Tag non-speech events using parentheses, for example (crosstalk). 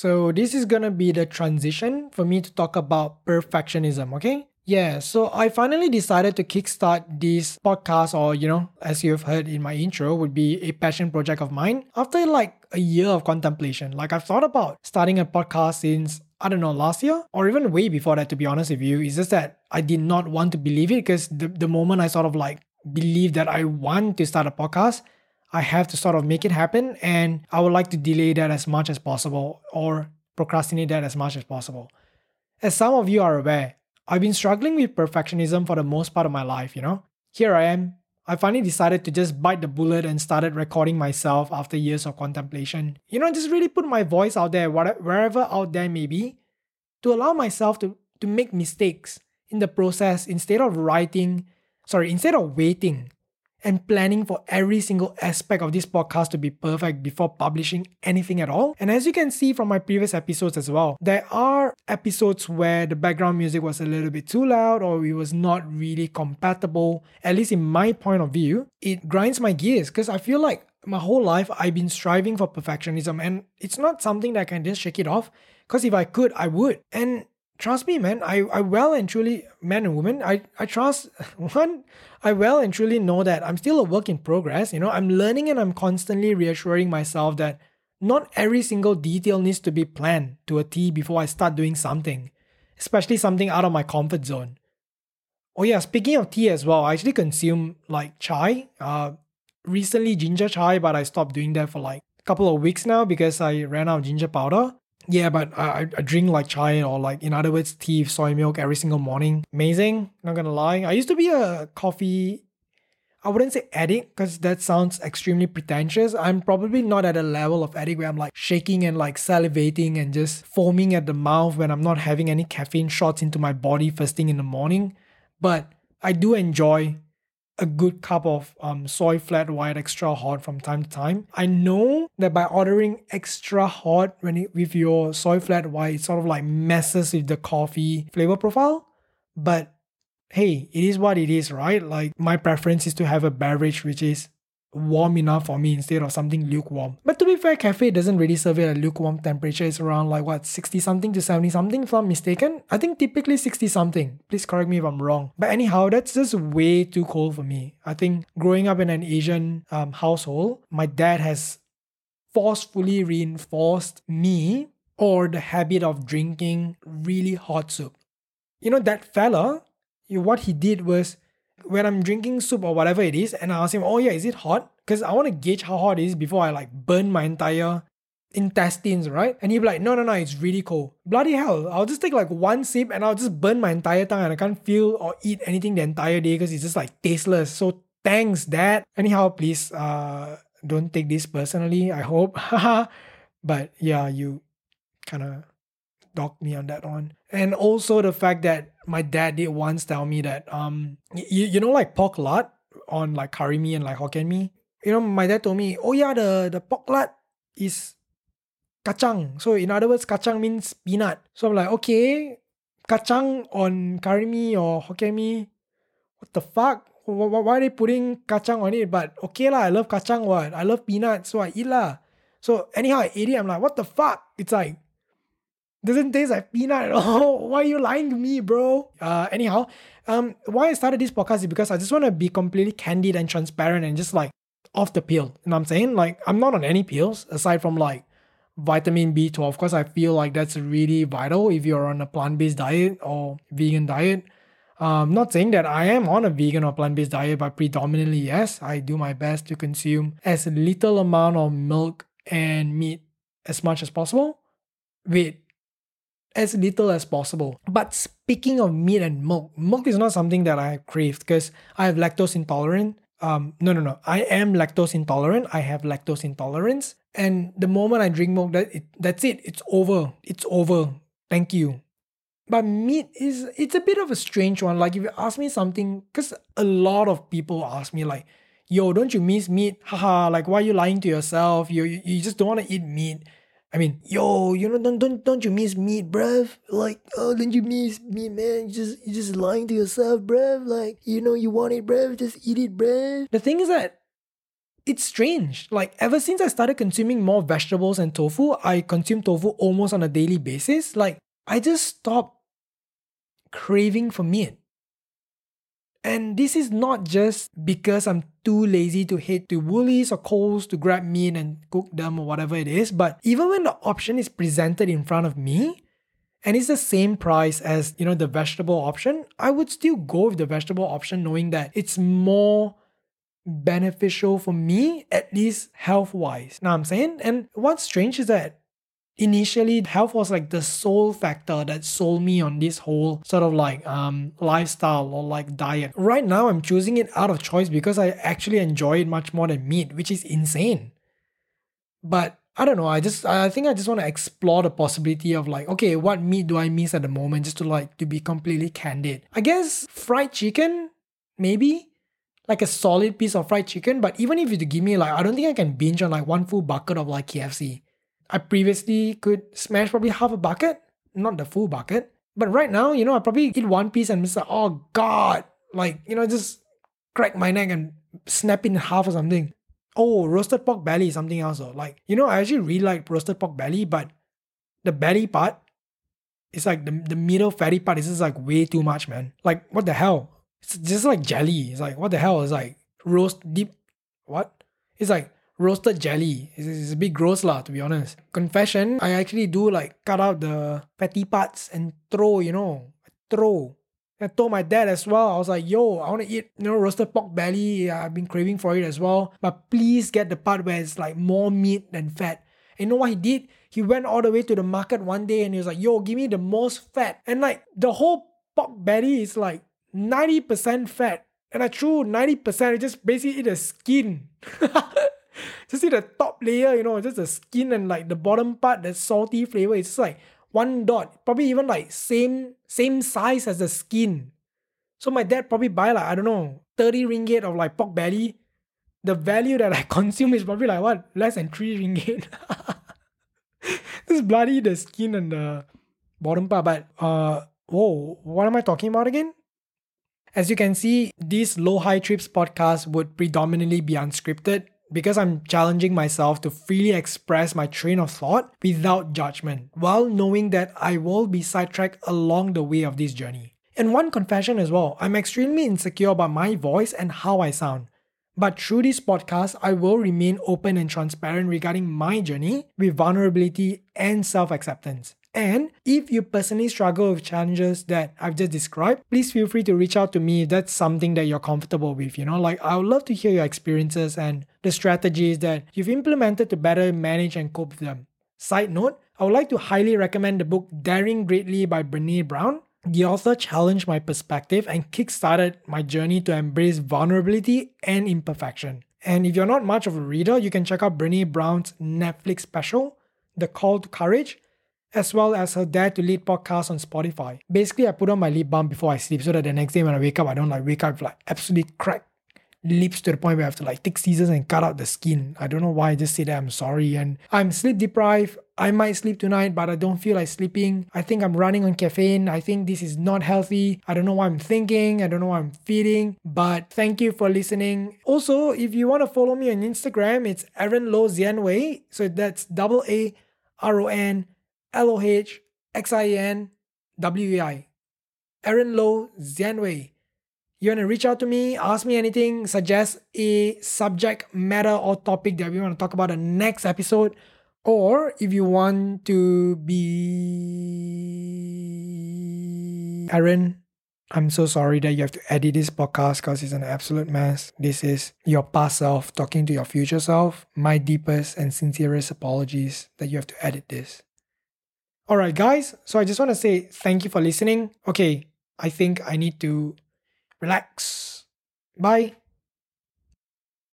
So, this is gonna be the transition for me to talk about perfectionism, okay? Yeah, so I finally decided to kickstart this podcast, or you know, as you have heard in my intro, would be a passion project of mine. After like a year of contemplation, like I've thought about starting a podcast since I don't know, last year or even way before that, to be honest with you. It's just that I did not want to believe it because the, the moment I sort of like believe that I want to start a podcast, I have to sort of make it happen. And I would like to delay that as much as possible or procrastinate that as much as possible. As some of you are aware, I've been struggling with perfectionism for the most part of my life, you know? Here I am. I finally decided to just bite the bullet and started recording myself after years of contemplation. You know, just really put my voice out there, wherever out there may be, to allow myself to, to make mistakes in the process instead of writing, sorry, instead of waiting and planning for every single aspect of this podcast to be perfect before publishing anything at all. And as you can see from my previous episodes as well, there are episodes where the background music was a little bit too loud or it was not really compatible, at least in my point of view. It grinds my gears because I feel like my whole life I've been striving for perfectionism and it's not something that I can just shake it off because if I could, I would. And trust me, man, I, I well and truly, man and woman, I, I trust (laughs) one, I well and truly know that I'm still a work in progress. You know, I'm learning and I'm constantly reassuring myself that not every single detail needs to be planned to a T before I start doing something, especially something out of my comfort zone. Oh yeah, speaking of tea as well, I actually consume like chai. Uh, recently ginger chai, but I stopped doing that for like a couple of weeks now because I ran out of ginger powder. Yeah, but I, I drink like chai or like in other words tea, soy milk every single morning. Amazing, not gonna lie. I used to be a coffee I wouldn't say addict because that sounds extremely pretentious. I'm probably not at a level of addict where I'm like shaking and like salivating and just foaming at the mouth when I'm not having any caffeine shots into my body first thing in the morning. But I do enjoy a good cup of um, soy flat white extra hot from time to time. I know that by ordering extra hot when it, with your soy flat white, it sort of like messes with the coffee flavor profile. But hey, it is what it is, right? Like my preference is to have a beverage which is warm enough for me instead of something lukewarm. But to be fair, cafe doesn't really serve it at lukewarm temperature. It's around like what, 60 something to 70 something if I'm mistaken. I think typically 60 something. Please correct me if I'm wrong. But anyhow, that's just way too cold for me. I think growing up in an Asian um, household, my dad has forcefully reinforced me or the habit of drinking really hot soup. You know, that fella, what he did was when I'm drinking soup or whatever it is, and I ask him, oh yeah, is it hot? Because I want to gauge how hot it is before I like burn my entire intestines, right? And he'd be like, no, no, no, it's really cold. Bloody hell. I'll just take like one sip and I'll just burn my entire tongue and I can't feel or eat anything the entire day because it's just like tasteless. So thanks, Dad. Anyhow, please uh don't take this personally, I hope. (laughs) but yeah, you kind of docked me on that one. And also the fact that my dad did once tell me that um you, you know like pork lard on like curry mee and like Hokkien mee. You know, my dad told me, oh yeah, the, the pork lard is kacang. So in other words, kacang means peanut. So I'm like, okay, kacang on curry mee or Hokkien mee. What the fuck? Why are they putting kacang on it? But okay lah, I love kacang what? I love peanut, so I eat lah. So anyhow, I ate it. I'm like, what the fuck? It's like doesn't taste like peanut at all. (laughs) Why are you lying to me, bro? Uh, anyhow, um, why I started this podcast is because I just want to be completely candid and transparent and just like off the pill. You know what I'm saying? Like, I'm not on any pills aside from like vitamin B12. Of course, I feel like that's really vital if you're on a plant based diet or vegan diet. Um, not saying that I am on a vegan or plant based diet, but predominantly, yes, I do my best to consume as little amount of milk and meat as much as possible with as little as possible. But speaking of meat and milk, milk is not something that I crave because I have lactose intolerant. Um, no, no, no. I am lactose intolerant. I have lactose intolerance, and the moment I drink milk, that it, that's it. It's over. It's over. Thank you. But meat is it's a bit of a strange one. Like if you ask me something, because a lot of people ask me like, "Yo, don't you miss meat? Haha, like why are you lying to yourself? You you, you just don't want to eat meat." I mean, yo, you know, don't don't don't you miss meat, bruv? Like, oh, don't you miss meat, man? You just you just lying to yourself, bruv. Like, you know, you want it, bruv. Just eat it, bruv. The thing is that it's strange. Like ever since I started consuming more vegetables and tofu, I consume tofu almost on a daily basis. Like I just stopped craving for meat. And this is not just because I'm too lazy to head to Woolies or Coles to grab meat and cook them or whatever it is, but even when the option is presented in front of me and it's the same price as, you know, the vegetable option, I would still go with the vegetable option knowing that it's more beneficial for me, at least health wise. Now I'm saying? And what's strange is that initially health was like the sole factor that sold me on this whole sort of like um lifestyle or like diet. Right now i'm choosing it out of choice because i actually enjoy it much more than meat which is insane. But i don't know i just i think i just want to explore the possibility of like okay what meat do i miss at the moment just to like to be completely candid. I guess fried chicken maybe like a solid piece of fried chicken but even if you give me like i don't think i can binge on like one full bucket of like kfc I previously could smash probably half a bucket, not the full bucket. But right now, you know, I probably eat one piece and it's like, oh God, like, you know, just crack my neck and snap in half or something. Oh, roasted pork belly is something else though. Like, you know, I actually really like roasted pork belly, but the belly part, it's like the, the middle fatty part is just like way too much, man. Like, what the hell? It's just like jelly. It's like, what the hell? It's like roast deep, what? It's like roasted jelly. It's, it's a bit gross lah, to be honest. Confession, I actually do like cut out the fatty parts and throw, you know, throw. I told my dad as well. I was like, yo, I want to eat, you know, roasted pork belly. I've been craving for it as well. But please get the part where it's like more meat than fat. And you know what he did? He went all the way to the market one day and he was like, yo, give me the most fat. And like the whole pork belly is like 90% fat. And I threw 90%, I just basically eat the skin. (laughs) just see the top layer, you know, just the skin and like the bottom part, the salty flavor. It's like one dot, probably even like same same size as the skin. So my dad probably buy like I don't know, 30 ringgit of like pork belly. The value that I (laughs) consume is probably like what less than three ringgit. (laughs) just bloody the skin and the bottom part. But uh whoa, what am I talking about again? As you can see, these Low High Trips podcast would predominantly be unscripted because I'm challenging myself to freely express my train of thought without judgment, while knowing that I will be sidetracked along the way of this journey. And one confession as well I'm extremely insecure about my voice and how I sound. But through this podcast, I will remain open and transparent regarding my journey with vulnerability and self acceptance. And if you personally struggle with challenges that I've just described, please feel free to reach out to me if that's something that you're comfortable with. You know, like I would love to hear your experiences and the strategies that you've implemented to better manage and cope with them. Side note, I would like to highly recommend the book Daring Greatly by Brene Brown. The author challenged my perspective and kickstarted my journey to embrace vulnerability and imperfection. And if you're not much of a reader, you can check out Brene Brown's Netflix special, The Call to Courage as well as her Dare to Lead podcast on Spotify. Basically, I put on my lip balm before I sleep so that the next day when I wake up, I don't like wake up like absolutely cracked lips to the point where I have to like take scissors and cut out the skin. I don't know why I just say that I'm sorry. And I'm sleep deprived. I might sleep tonight, but I don't feel like sleeping. I think I'm running on caffeine. I think this is not healthy. I don't know what I'm thinking. I don't know what I'm feeling. But thank you for listening. Also, if you want to follow me on Instagram, it's Aaron Loh Xinwei. So that's double A R O N L O H X I N W E I. Aaron Loh Xinwei. You want to reach out to me, ask me anything, suggest a subject matter or topic that we want to talk about the next episode, or if you want to be Aaron, I'm so sorry that you have to edit this podcast because it's an absolute mess. This is your past self talking to your future self. My deepest and sincerest apologies that you have to edit this. All right, guys. So I just want to say thank you for listening. Okay, I think I need to relax. Bye.